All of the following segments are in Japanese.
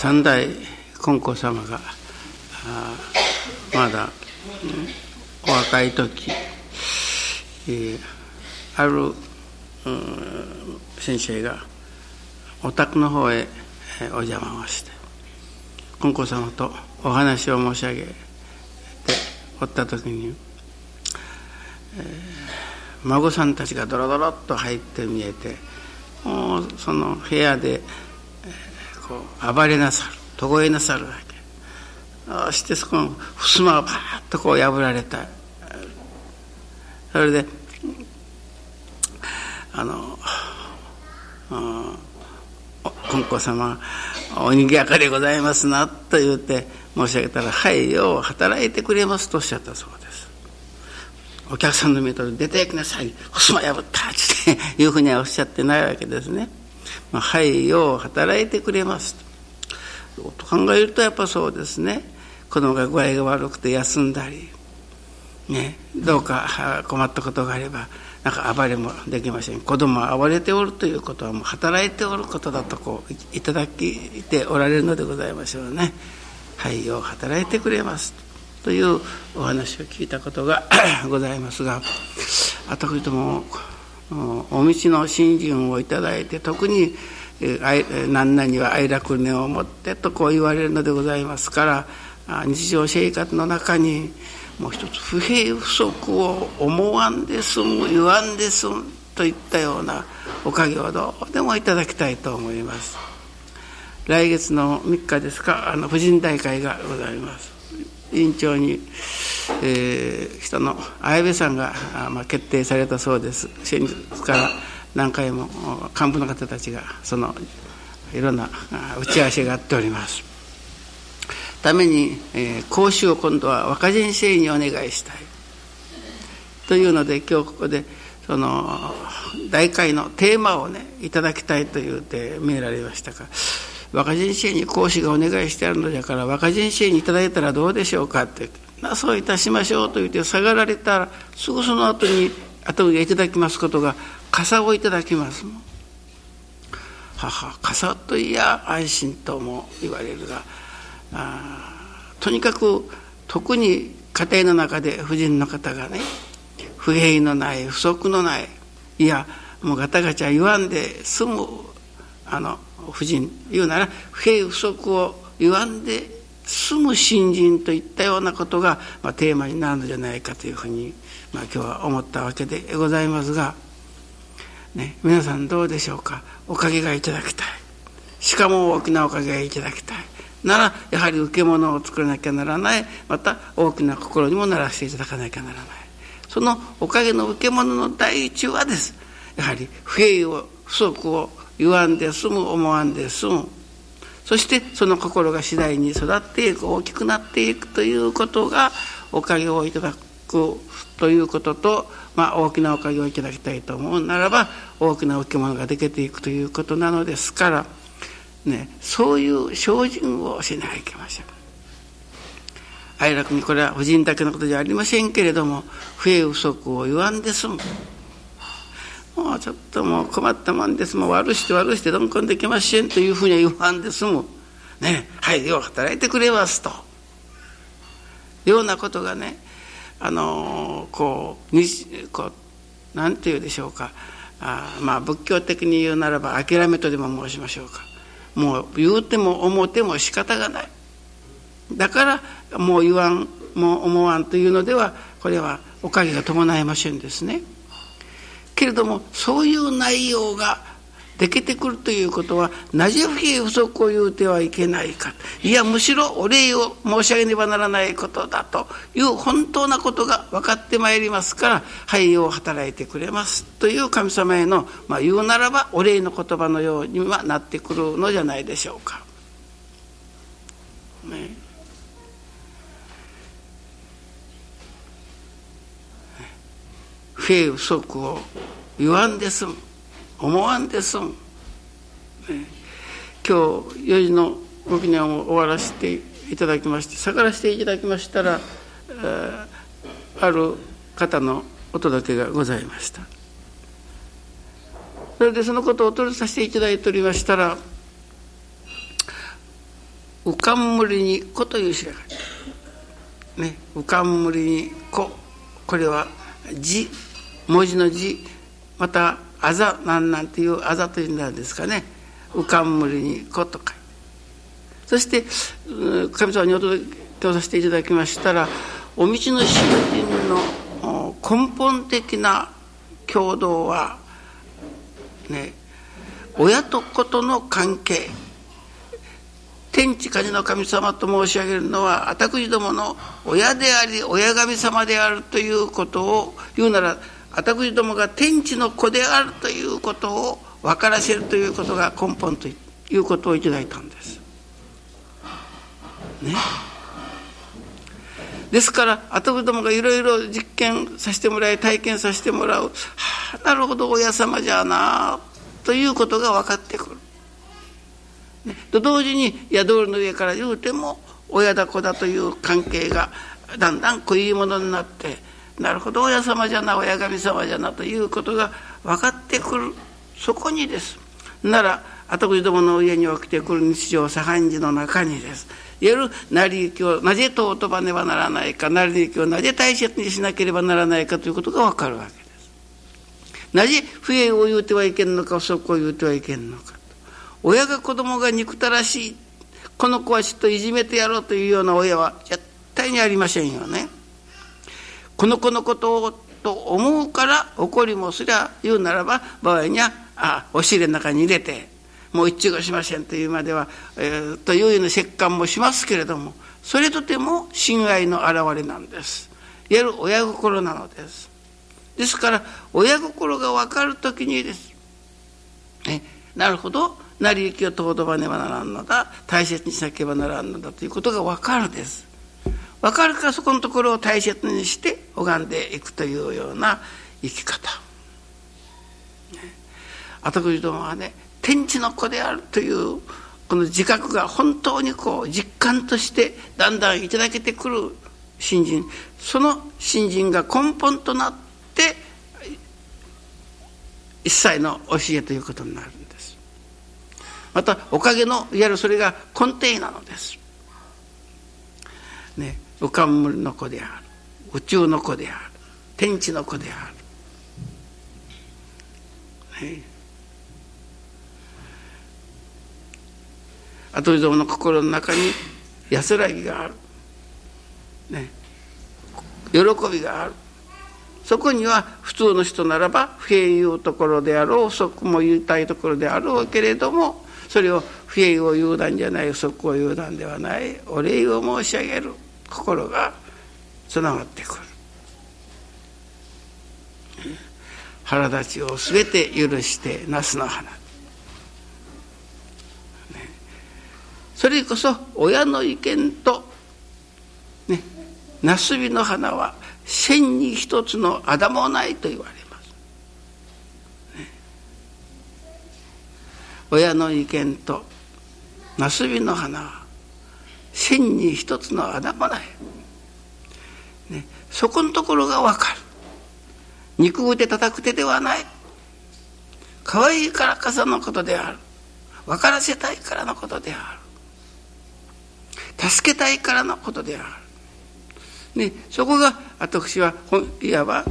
三代金光様がまだ、お若い時、えー、ある、先生がお宅の方へお邪魔をして金光様とお話を申し上げておった時に、えー、孫さんたちがドロドロっと入って見えてもうその部屋で、こう暴れなさるとえなさるわけ。そしてそこの襖がパーッとこう破られた。それであの金光様おにぎやかでございますなと言って申し上げたら「はいよう働いてくれます」とおっしゃったそうですお客さんの目と出ていきなさい襖破ったっていうふうにはおっしゃってないわけですね「まあ、はいよう働いてくれます」と。と考えるとやっぱそうですね。子供が具合が悪くて休んだりねどうか困ったことがあればなんか暴れもできません。子供は暴れておるということはもう働いておることだとこういただきておられるのでございましょうね。はいよう働いてくれますというお話を聞いたことが ございますが私どもお道の信心をいただいて特に何々は愛楽念を持ってとこう言われるのでございますから日常生活の中にもう一つ不平不足を思わんで済む言わんで済むといったようなおかげをどうでもいただきたいと思います。来月の3日ですかあの婦人大会がございます。委員長に、えー、人の綾部さんが、まあ、決定されたそうです。先日から何回も幹部の方たちがそのいろんな打ち合わせがあっております。ために、えー、講習を今度は若人生にお願いしたい。というので今日ここでその大会のテーマをねいただきたいと言うて命られましたか若人生に講師がお願いしてあるのだから若人生にいただいたらどうでしょうかって言ってそういたしましょうと言って下がられたらすぐその後に後にいただきますことが傘をいただきますもん。母傘といや安心とも言われるがあとにかく特に家庭の中で婦人の方がね不平のない不足のないいやもうガタガタ言わんで済むあの婦人言うなら不平不足を言わんで済む新人といったようなことが、まあ、テーマになるのじゃないかというふうに、まあ、今日は思ったわけでございますが、ね、皆さんどうでしょうか？おかげがいただきたい。しかも大きなおかげがいただきたい。ならやはり受け物を作らなきゃならない。また大きな心にもならしていただかなきゃならない。そのおかげの受け物の第一はです。やはり不平を不足を言わんで済む思わんで済むそしてその心が次第に育っていく大きくなっていくということがおかげをいただくということと、まあ、大きなおかげをいただきたいと思うならば大きな受け物ができていくということなのですからね、そういう精進をしなきゃいけません。哀楽にこれは婦人だけのことじゃありませんけれども不平不足を言わんで済む。もうちょっともう困ったもんです。もう悪して悪してどんこんできませんというふうには言わんで済む。ねはいよう働いてくれますと。ようなことがねあのこうにこうなんて言うでしょうか。あまあ仏教的に言うならば諦めとでも申しましょうか。もう言うても思っても仕方がない。だからもう言わんもう思わんというのではこれはおかげが伴いませんですね。けれどもそういう内容ができてくるということはなぜ不平不足を言うてはいけないかいやむしろお礼を申し上げねばならないことだという本当なことが分かってまいりますから廃業を働いてくれますという神様への、まあ、言うならばお礼の言葉のようにはなってくるのじゃないでしょうか。ね不平不足を言わんで済む思わんで済む、ね、今日4時のご記念を終わらせていただきまして探らせていただきましたらある方のお届けがございました。それでそのことをお取りさせていただいておりましたら浮かんむりに子という詩が書いてある。ね、浮かんむりに子。これは字、文字の字、またあざなんなんていうあざというんですかね。浮かんむりに子と書いて。そして、神様にお届けをさせていただきましたら、お道の囚人の根本的な共同は、ね、親と子との関係天地火事の神様と申し上げるのは私どもの親であり親神様であるということを言うなら私どもが天地の子であるということを分からせるということが根本ということをいただいたんです。ね。ですから私どもがいろいろ実験させてもらい体験させてもらう、はあ、なるほど親様じゃあなということが分かってくる。ね、と同時に宿りの上から言うても親だ子だという関係がだんだんこういものになってなるほど親様じゃな親神様じゃなということが分かってくる。そこにです。なら後口どもの家に起きてくる日常茶飯事の中にです。いわゆる成り行きをなぜ尊ばねばならないか成り行きをなぜ大切にしなければならないかということが分かるわけです。なぜ不平を言うてはいけんのか不足を言うてはいけんのか。親が子供が憎たらしい。この子はちょっといじめてやろうというような親は絶対にありませんよね。この子のことをと思うから怒りもすりゃ言うならば場合にはあお尻の中に入れてもう一致がしませんというまでは、えー、というような折感もしますけれどもそれとても親愛の表れなんです。いわゆる親心なのです。ですから親心が分かる時にです、ね、なるほど成り行きを尊ばねばならんのだ大切にしなければならんのだということが分かるです。分かるかそこのところを大切にして拝んでいくというような生き方。私どもはね天地の子であるというこの自覚が本当にこう実感としてだんだんいただけてくる新人その新人が根本となって一切の教えということになるんです。またおかげのいわゆるそれが根底なのです。ね、浮かんむの子である。宇宙の子である。天地の子である。ね。後どもの心の中に安らぎがある、ね、喜びがある。そこには普通の人ならば不平言うところであろう不足も言いたいところであろうけれどもそれを不平を言うなんじゃない不足を言うなんではないお礼を申し上げる。心がつながってくる。腹立ちを全て許して那須の花。それこそ親の意見とね。なすびの花は千に一つのあだもないと言われます。親の意見となすびの花は千に一つの穴もない、ね、そこのところが分かる。肉うて叩く手ではない。可愛いからこそのことである。分からせたいからのことである。助けたいからのことである、ね、そこが私はいわば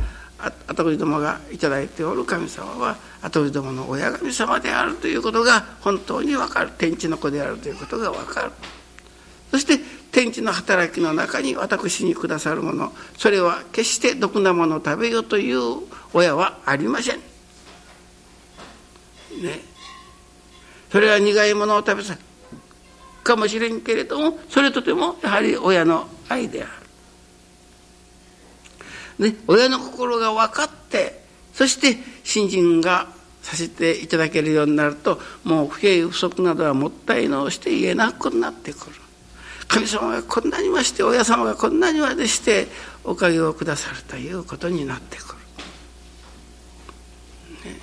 後藤どもが頂いておる。神様は後藤どもの親神様であるということが本当に分かる。天地の子であるということが分かる。そして天地の働きの中に私にくださるものそれは決して毒なものを食べようという親はありません。ね。それは苦いものを食べさかもしれんけれどもそれとてもやはり親の愛である。ね、親の心が分かってそして新人がさせていただけるようになるともう不平不足などはもったいのして言えなくなってくる神様がこんなにまして親様がこんなにまでしておかげをくださるということになってくる、ね、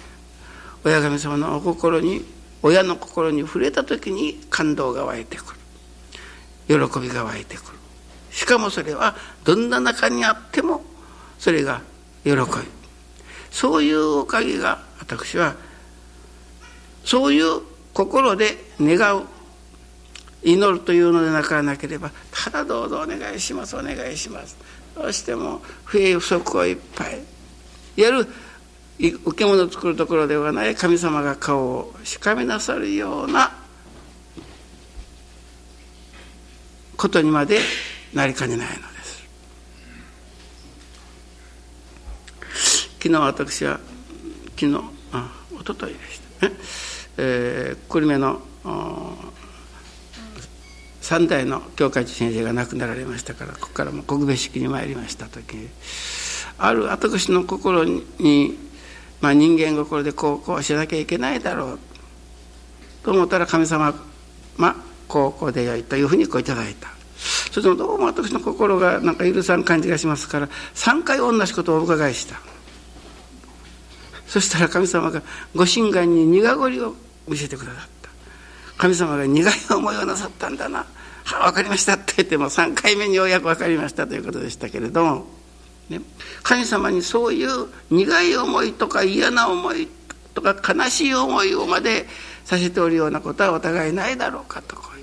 親神様のお心に親の心に触れた時に感動が湧いてくる。喜びが湧いてくる。しかもそれはどんな中にあってもそれが喜び。そういうおかげが私はそういう心で願う祈るというのでなかなければただどうぞお願いしますお願いします。どうしても不平不足をいっぱいやる受け物を作るところではない神様が顔をしかめなさるようなことにまでなりかねないのです。昨日私は昨日あ一昨日でしたね、えー、久留米の三代の教会長先生が亡くなられましたからここからも国別式に参りました時にある私の心に、まあ、人間心でこうこうしなきゃいけないだろうと思ったら神様まあこうこうでよいというふうにこういただいた。それでもどうも私の心がなんか許さん感じがしますから3回同じことをお伺いした。そしたら神様がご神願に苦ごりを見せてくださった。神様が苦い思いをなさったんだな「はあ分かりました」って言っても3回目にようやく分かりましたということでしたけれども、ね、神様にそういう苦い思いとか嫌な思いとか悲しい思いをまでさせておるようなことはお互いないだろうかとこうい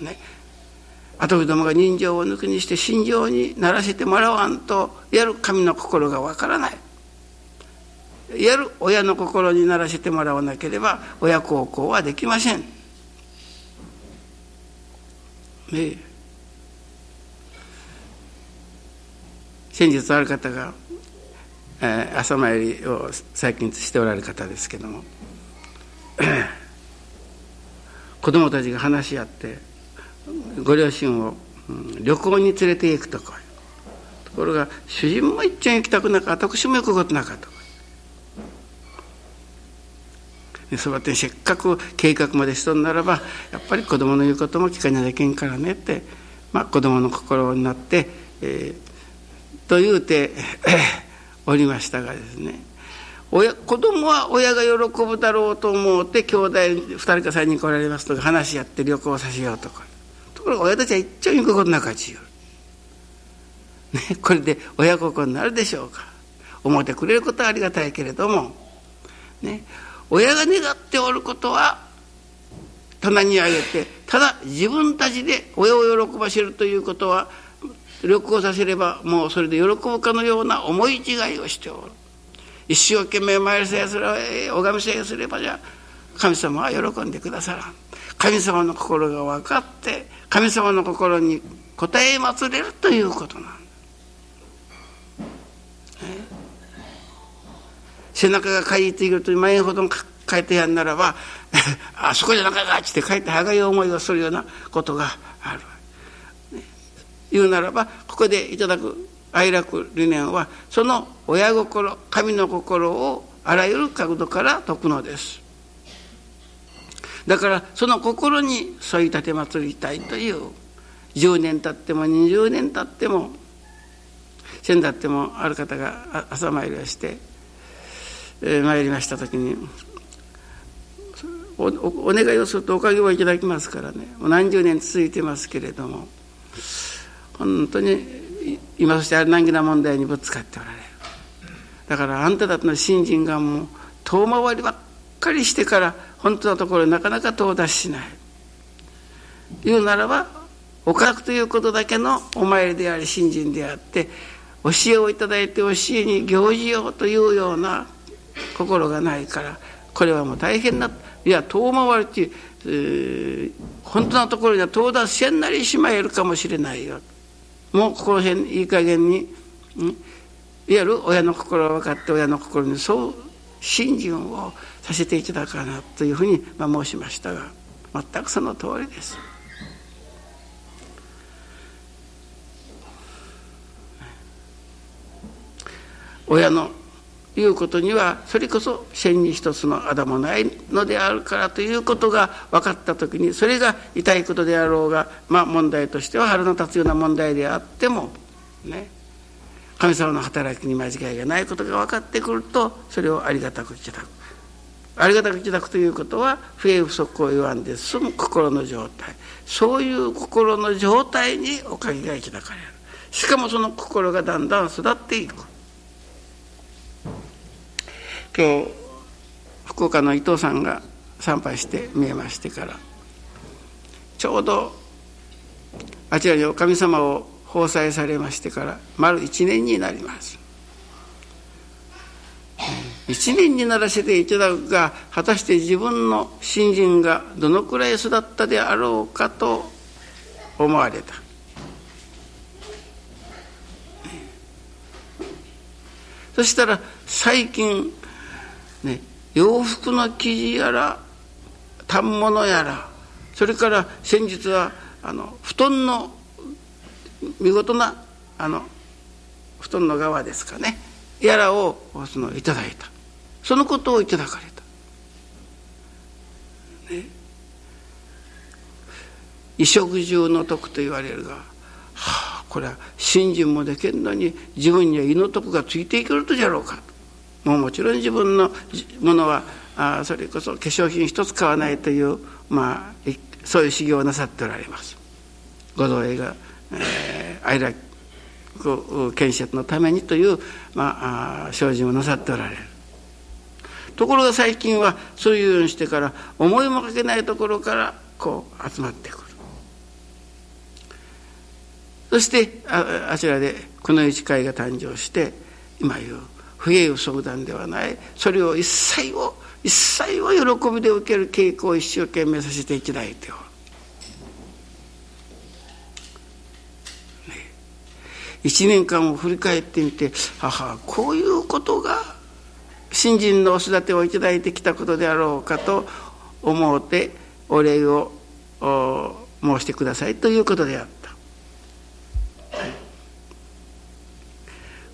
う。ね。後人どもが人情を抜きにして心情にならせてもらわんとやる神の心がわからない。やる親の心にならせてもらわなければ親孝行はできません。ね先日ある方が、えー、朝参りを最近しておられる方ですけども 子供たちが話し合ってご両親を、うん、旅行に連れて行くとかところが主人も一丁行きたくなかった私も行くことなかったそうやってせっかく計画までしとんならばやっぱり子供の言うことも聞かなきゃいけんからねって、まあ、子供の心になって、えー、と言うて おりましたがですね親子供は親が喜ぶだろうと思うて兄弟2人か3人来られますとか話し合って旅行させようとか。ところが親たちは一丁行くことなかちよ、ね、これで親心になるでしょうか。思ってくれることはありがたいけれども。ね親が願っておることは棚にあげてただ自分たちで親を喜ばせるということは旅行させればもうそれで喜ぶかのような思い違いをしておる。一生懸命参りさえすれば拝みさえすればじゃ神様は喜んでくださらん。神様の心が分かって神様の心に応え祭れるということなん背中がかいていると前ほど書いてやんならば あそこじゃなかったっって書いてはがゆい思いをするようなことがある、ね、言うならばここでいただく愛楽理念はその親心神の心をあらゆる角度から説くのです。だからその心に添い立て祭りたいという10年経っても20年経っても先だってもある方が朝参りをして、参りました時におお願いをするとおかげをいただきますからね。もう何十年続いてますけれども本当に今そしてある難儀な問題にぶつかっておられる。だからあんたたちの信心がもう遠回りばっかりしてから本当のところになかなか到達しない。言うならばおかくということだけのお参りであり信心であって教えをいただいて教えに行事ようというような心がないからこれはもう大変ないや遠回りっていう、えー、本当のところには到達せんなりしまえるかもしれないよもうこの辺いい加減に、いわゆる親の心を分かって親の心にそう信心をさせていただかなというふうに、まあ、申しましたが全くその通りです。親のいうことにはそれこそ千に一つのあだもないのであるからということが分かった時にそれが痛いことであろうがまあ問題としては腹の立つような問題であってもね神様の働きに間違いがないことが分かってくるとそれをありがたくいただく。ありがたくいただくということは不平不足を言わんで済む心の状態。そういう心の状態におかげがいただかれる。しかもその心がだんだん育っていく。今日福岡の伊藤さんが参拝して見えましてからちょうどあちらにお神様を奉祭されましてから丸1年になります。1年にならせていただくが果たして自分の信心がどのくらい育ったであろうかと思われた。そしたら最近ね洋服の生地やら反物やらそれから先日はあの布団の見事なあの布団の側ですかねやらをそのいただいた。そのことをいただかれた、ね、衣食住の徳と言われるが、はあ、これは信心もできんのに自分には胃の徳がついていけるとじゃろうかもうもちろん自分のものはあそれこそ化粧品一つ買わないというまあそういう修行をなさっておられます。ご造営が、えー、愛楽建設のためにという、まあ、精進をなさっておられる。ところが最近はそういうようにしてから思いもかけないところからこう集まってくる。そしてああちらでこの一会が誕生して今言う不栄相談ではないそれを一切を一切を喜びで受ける傾向を一生懸命させていたいておる。一年間を振り返ってみて母こういうことが新人のお育てをいただいてきたことであろうかと思うてお礼を申してくださいということであった。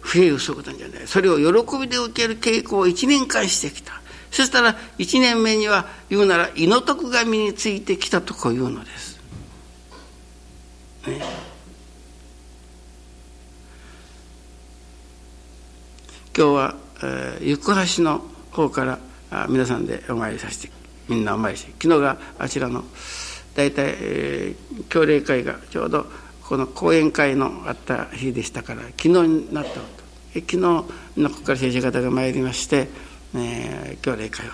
増え嘘ことじゃない。それを喜びで受ける傾向を1年間してきた。そしたら1年目には言うなら胃の徳が身についてきたとこういうのです。ね、今日は、えー、行橋の方からあ皆さんでお参りさせてみんなお参りして昨日があちらの大体、えー、教例会がちょうどこの講演会のあった日でしたから昨日になった。昨日のここから先生方が参りまして、えー、教例会を。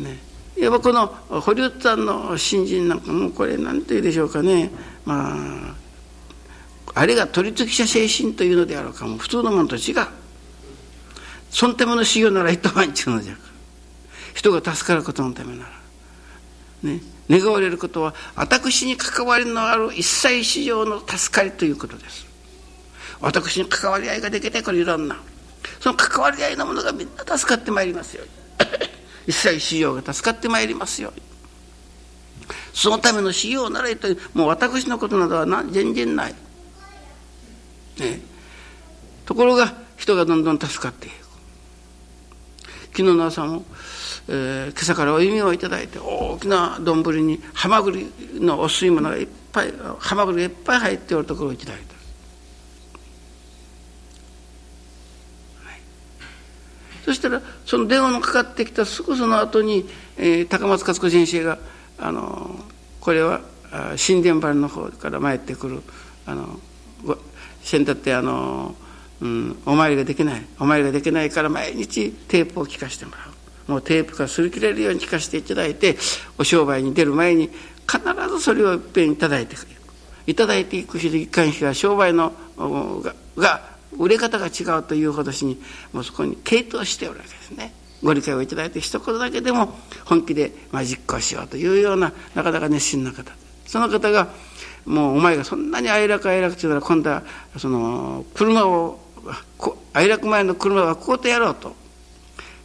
ね、やっぱこの堀内さんの新人なんかもこれ何て言うでしょうかね。まああれが取り付き者精神というのであろうかも。普通のものと違う。そのための修行なら一晩ちゅうのじゃ人が助かることのためなら。ね。願われることは私に関わりのある一切市場の助かりということです。私に関わり合いができてくるいろんな。その関わり合いのものがみんな助かってまいりますよ。う に一切市場が助かってまいりますよ。うにそのための修行ならというもう私のことなどは全然ない、ね、ところが人がどんどん助かっていく。昨日の朝もえー、今朝からお弓をいただいて大きな丼にハマグリのお吸い物がいっぱいハマグリがいっぱい入っておるところをいただいた、はい、そしたらその電話のかかってきたすぐその後に、えー、高松勝子先生があのこれは神殿原の方から参ってくるあの先だってあの、うん、お参りができないお参りができないから毎日テープを聞かせてもらう。もうテープが擦り切れるように聞かせていただいてお商売に出る前に必ずそれをいっぺんいただいていただいていく日一貫日は商売のがが売れ方が違うというほどしにもうそこに傾倒しておるわけですね。ご理解をいただいて一言だけでも本気でまあ実行しようというようななかなか熱心な方その方がもうお前がそんなに愛楽愛楽って言うなら今度はその車を愛楽前の車はこうてやろうと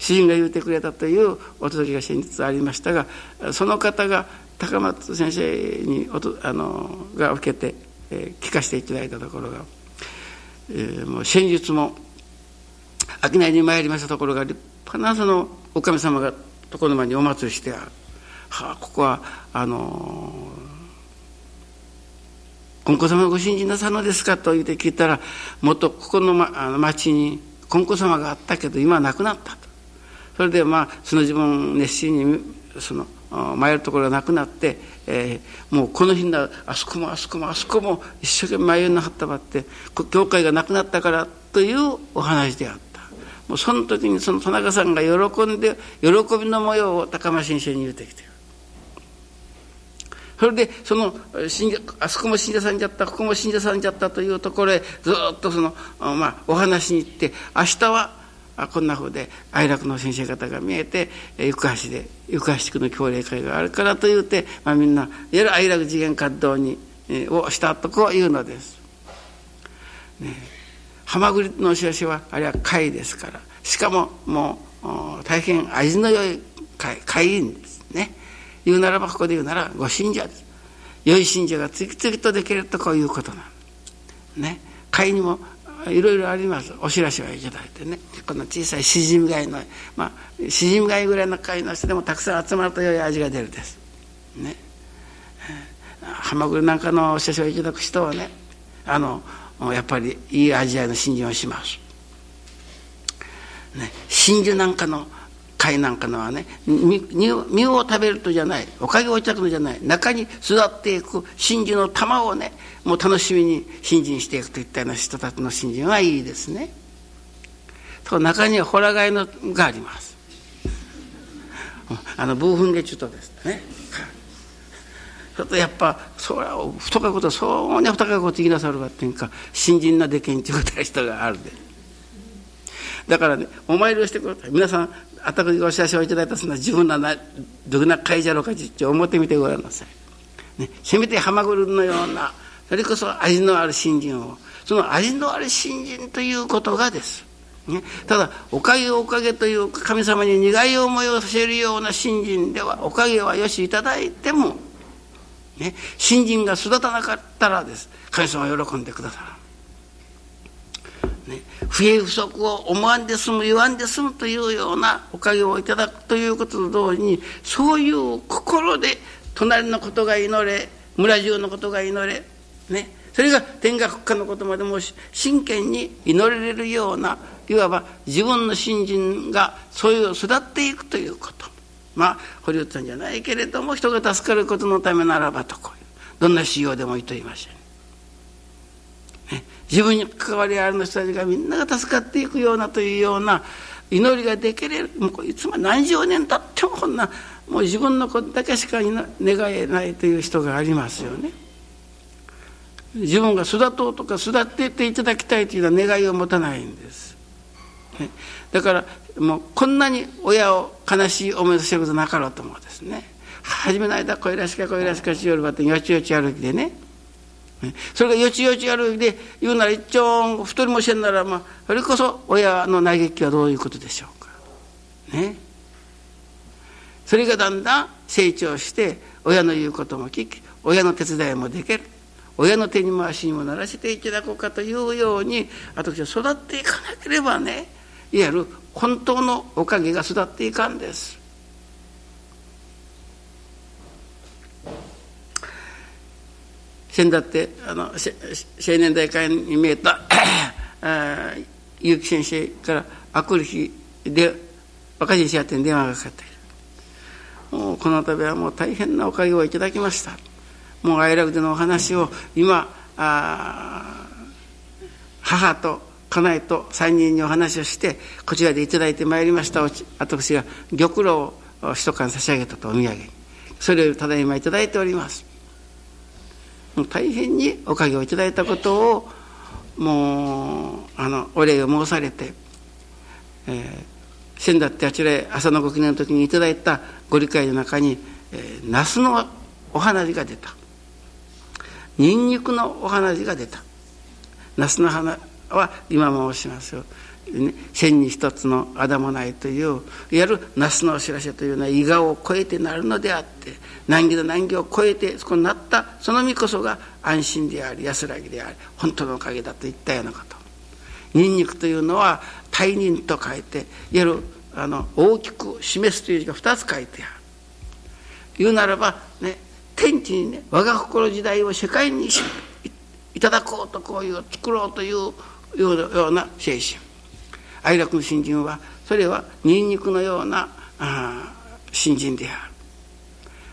主人が言うてくれたというお届けが先日ありましたがその方が高松先生におあのが受けて、えー、聞かせていただいたところが、えー、もう先日も商いに参りましたところが立派なそのお神様が床の間にお祭りしてある。はあ、ここはあの金子様ご信心なさるのですか？と言って聞いたらもっとここの,、ま、あの町に金子様があったけど今はなくなったと。それでまあその自分熱心にその迷うところがなくなって、えー、もうこの日になあそこもあそこもあそこも一生懸命迷いなはったばって教会がなくなったからというお話であった。もうその時にその田中さんが喜んで喜びの模様を高間先生に言うてきてそれでその信者あそこも信者さんじゃったここも信者さんじゃったというところへずっとその、まあ、お話に行って明日はあこんなふうで愛楽の先生方が見えて行橋で行橋地区の協励会があるからと言うて、まあ、みんないわゆる愛楽次元活動に、えをしたとこう言うのです。ね、ハマグリのししはあれは貝ですからしかももう大変味の良い貝貝んですね。言うならばここで言うならご信者です。良い信者が次々とできるとこういうことなんね。貝にもいろいろあります。お知らせをいただいてね。この小さいしじみ貝のまあしじみ貝ぐらいの貝の人でもたくさん集まると良い味が出るです。ね。ハマグリなんかのお知らせをいただく人はねあのやっぱりいい味わいの新人をします。ね。真珠なんかの貝なんかのはね実を食べるとじゃないおかげをいただくのじゃない中に育っていく真珠の玉をねもう楽しみに信心していくといったような人たちの信心はいいですね。と中にはホラ貝のがあります。あのブーフンゲチュとですね。ちょっとやっぱそれは太かいことそうに太かいこと言いなさるかっていうか新人なでけんちゅうた人があるで。だからねお参りをしてください。皆さんあたくお知らせをいただいたそんな自分などんな会じゃろうかち思ってみてごらんなさい、ね、せめてハマグリのようなそれこそ味のある信心をその味のある信心ということがです、ね、ただおかげおかげという神様に苦い思いをさせるような信心ではおかげはよしいただいても、ね、信心が育たなかったらです。神様は喜んでくださるね、不平不足を思わんで済む言わんで済むというようなおかげをいただくということと同時にそういう心で隣のことが祈れ村中のことが祈れ、ね、それが天下国家のことまでも真剣に祈れるようないわば自分の信心がそういう育っていくということ。まあ堀内さんじゃないけれども人が助かることのためならばとこういうどんな修行でもいいと言いません。自分に関わりあるの人たちがみんなが助かっていくようなというような祈りができれるもういつも何十年経ってもこんなもう自分のことだけしか願えないという人がありますよね。自分が育とうとか育っていっていただきたいというのは願いを持たないんです。ね、だからもうこんなに親を悲しい思いをしてることなかろうと思うんですね。初めの間声らしか声らしかしよるばってよちよち歩きでねそれがよちよちやるで言うなら一丁太りもせんなら、まあ、それこそ親の嘆きはどういうことでしょうか。ね。それがだんだん成長して親の言うことも聞き親の手伝いもできる親の手にも足にもならせていただこうかというように私は育っていかなければねいわゆる本当のおかげが育っていかんです。先だってあの青年大会に見えた結城先生からあくる日で若先生宛てに電話がかかってきもうこの度はもう大変なおかげをいただきました。もう愛楽でのお話を今母と家内と3人にお話をしてこちらで頂いてまいりました私が玉露を一缶差し上げたとお土産にそれをただいま頂いております。大変におかげをいただいたことをもうあのお礼を申されて、えー、先だってあちらへ朝のご記念の時にいただいたご理解の中に、えー、ナスのお花が出た。ニンニクのお花が出た。ナスの花は今申しますよ、千に一つのあだもないといういわゆる那須のお知らせというのは伊賀を超えてなるのであって難儀と難儀を超えてそこになったその身こそが安心であり安らぎであり本当のおかげだといったようなこと。ニンニクというのは大任と書いていわゆるあの大きく示すという字が2つ書いてある。言うならばね天地にね我が心時代を世界にいただこうとこういう作ろうというような精神。愛楽の新人はそれはニンニクのようなあ新人である。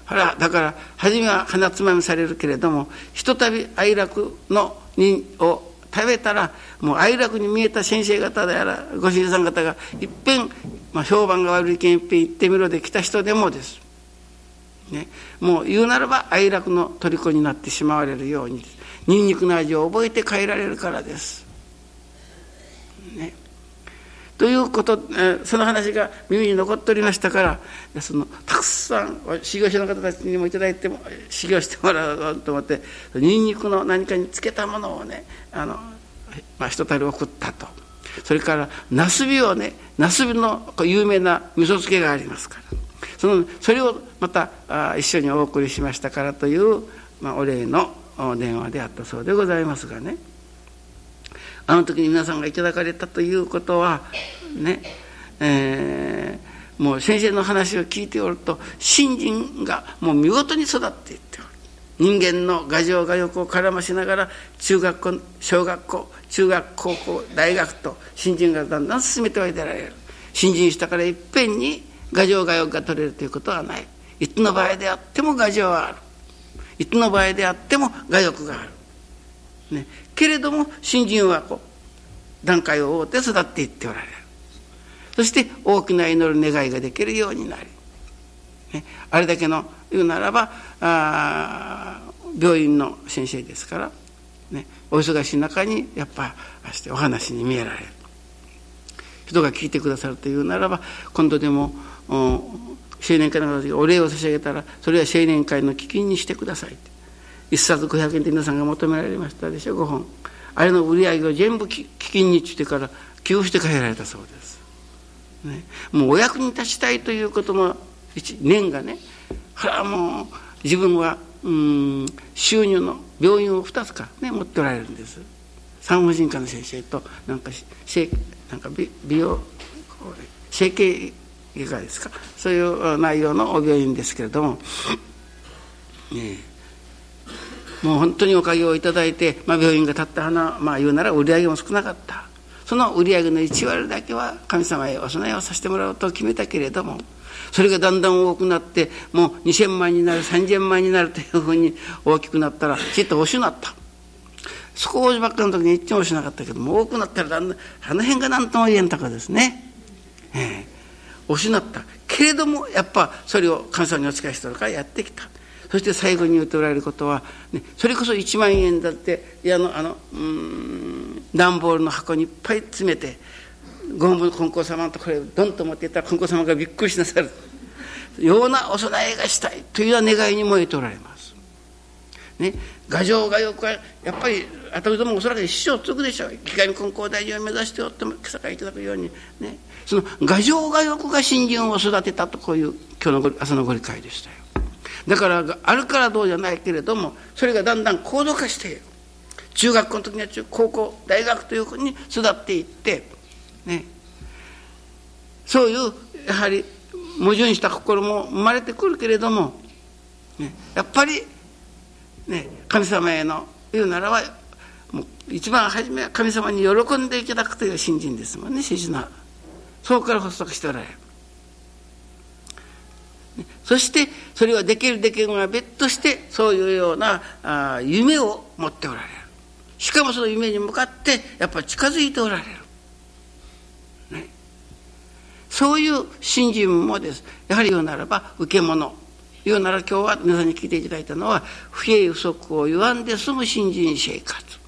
ほらだから初めは鼻つまみされるけれどもひとたび愛楽のにを食べたらもう愛楽に見えた先生方であらご主人さん方がいっぺん、まあ、評判が悪いけんいっぺん行ってみろで来た人でもです。ね、もう言うならば哀楽の虜になってしまわれるようにニンニクの味を覚えて帰られるからです。ということ、その話が耳に残っておりましたからそのたくさん修行者の方たちにも頂いても修行してもらおうと思ってニンニクの何かにつけたものをねあの、まあ、一たり送ったと。それからなすびをねなすびの有名な味噌漬けがありますから。そのそれをまたあ一緒にお送りしましたからという、まあ、お礼の電話であったそうでございますがね。あの時に皆さんがいただかれたということはねえー、もう先生の話を聞いておると信心がもう見事に育っていっておる。人間の牙城牙欲を絡ましながら中学校小学校中学高校大学と新人がだんだん進めておいてられる。新人したからいっぺんに牙城牙欲が取れるということはない。いつの場合であっても牙城はある。いつの場合であっても牙欲がある、ね、けれども新人はこう段階を追って育っていっておられる。そして大きな祈る願いができるようになり、ね、あれだけの言うならばあ病院の先生ですから、ね、お忙しい中にやっぱしてお話に見えられる。人が聞いてくださるというならば今度でも青年会の方お礼を差し上げたらそれは青年会の基金にしてください一冊500円って皆さんが求められましたでしょ？5本。あれの売り上げを全部基金にしてから寄付して帰られたそうです、ね、もうお役に立ちたいということも念がねこれはもう自分はうん収入の病院を2つかね持っておられるんです。産婦人科の先生となんかなんか美美容整形外科ですか？そういう内容のお病院ですけれども、ねえ、もう本当におかげをいただいて、まあ、病院が立った花まあ言うなら売り上げも少なかった。その売り上げの1割だけは神様へお供えをさせてもらおうと決めたけれどもそれがだんだん多くなってもう2,000万になる3,000万になるというふうに大きくなったらちっと惜しなった。少しばっかの時に一丁しなかったけども多くなったらだんだんあの辺が何とも言えんとかですね、えー、失った。けれどもやっぱそれを神様にお仕えしてるからやってきた。そして最後に言っておられることは、ね、それこそ1万円だっていやあのあのうん段ボールの箱にいっぱい詰めてゴムの金光様のとこれドンと持っていったら金光様がびっくりしなさる。ようなお供えがしたいというような願いに燃えておられます。ね、牙城牙欲はやっぱり私どもおそらく一生継ぐでしょう。気概金光大臣を目指しておっても今朝からいただくように。ねその牙城牙欲が新人を育てたとこういう今日の朝のご理解でしたよ。だからあるからどうじゃないけれどもそれがだんだん高度化して中学校の時には中高校大学というふうに育っていってね。そういうやはり矛盾した心も生まれてくるけれども、ね、やっぱり、ね、神様への言うならばもう一番初めは神様に喜んでいただくという信心ですもんね信心なそこから発足しておられる。そしてそれはできるできるが別としてそういうようなあ夢を持っておられる。しかもその夢に向かってやっぱり近づいておられる。そういう信心もです。やはり言うならば受け物。言うなら今日は皆さんに聞いていただいたのは不平不足を言わんで済む信心生活。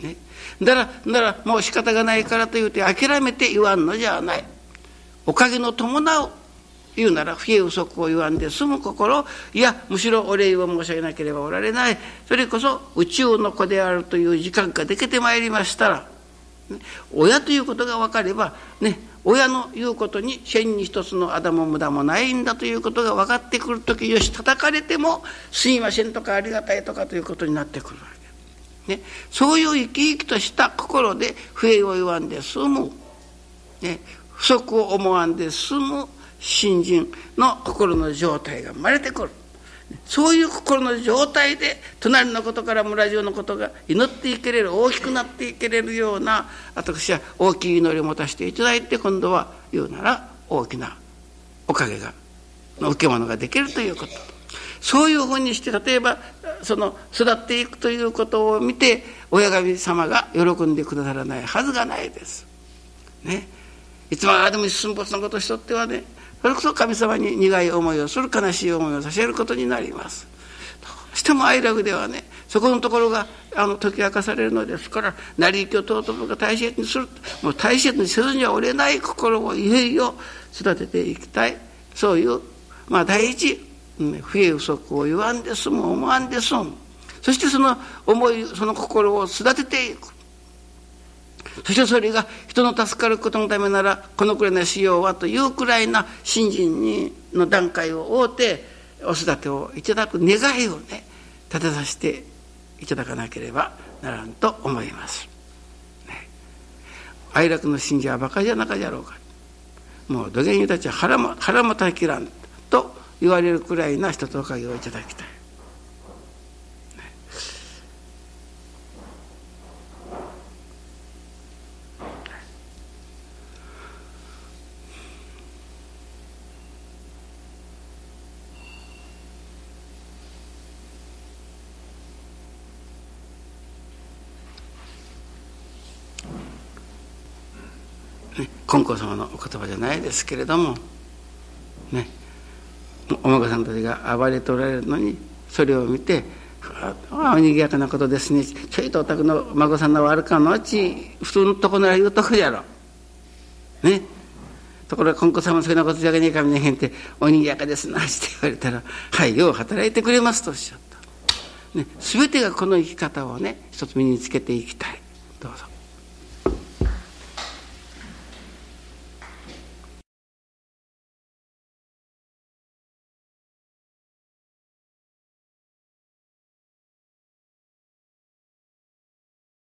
ね、だらだからもう仕方がないからと言うて諦めて言わんのじゃない。おかげの伴う言うなら不平不足を言わんで済む心いやむしろお礼を申し上げなければおられない。それこそ宇宙の子であるという時間ができてまいりましたら、ね、親ということが分かればね親の言うことに千に一つのあだも無駄もないんだということが分かってくる時よし叩かれてもすいませんとかありがたいとかということになってくるわけ、ね、そういう生き生きとした心で不平を言わんで済む、ね、不足を思わんで済む。信心の心の状態が生まれてくるそういう心の状態で隣のことから村中のことが祈っていけれる大きくなっていけれるような私は大きい祈りを持たせていただいて今度は言うなら大きなおかげがの受け物ができるということそういうふうにして例えばその育っていくということを見て親神様が喜んでくださらないはずがないです。ね、いつまでも寸没のことしとってはねそれこそ神様に苦い思いをする悲しい思いをさせることになります。どうしても愛楽ではねそこのところがあの解き明かされるのですから成り行きを尊ぶが大切にする。もう大切にせずには折れない心をいよいよ育てていきたい。そういうまあ第一不平不足を言わんで済む思わんで済む。そしてその思いその心を育てていく。そしてそれが人の助かることのためならこのくらいの使用はというくらいな信心にの段階を追うてお育てをいただく願いをね立てさせていただかなければならんと思います。ね、愛楽の信者はバカじゃなかじゃろうかもう土下人たちは腹も腹もたきらんと言われるくらいな人とおかげをいただきたい。ね金光様のお言葉じゃないですけれどもねお孫さんたちが暴れておられるのにそれを見て「ああにぎやかなことですね。ちょいとお宅の孫さんの悪かのうち普通のとこなら言うとこじゃろ」ね。ところが金光様そんなことじゃけねえかみねへんって「おにぎやかですな」って言われたら「はいよう働いてくれます」とおっしゃった。ね、全てがこの生き方をね一つ身につけていきたい。どうぞ。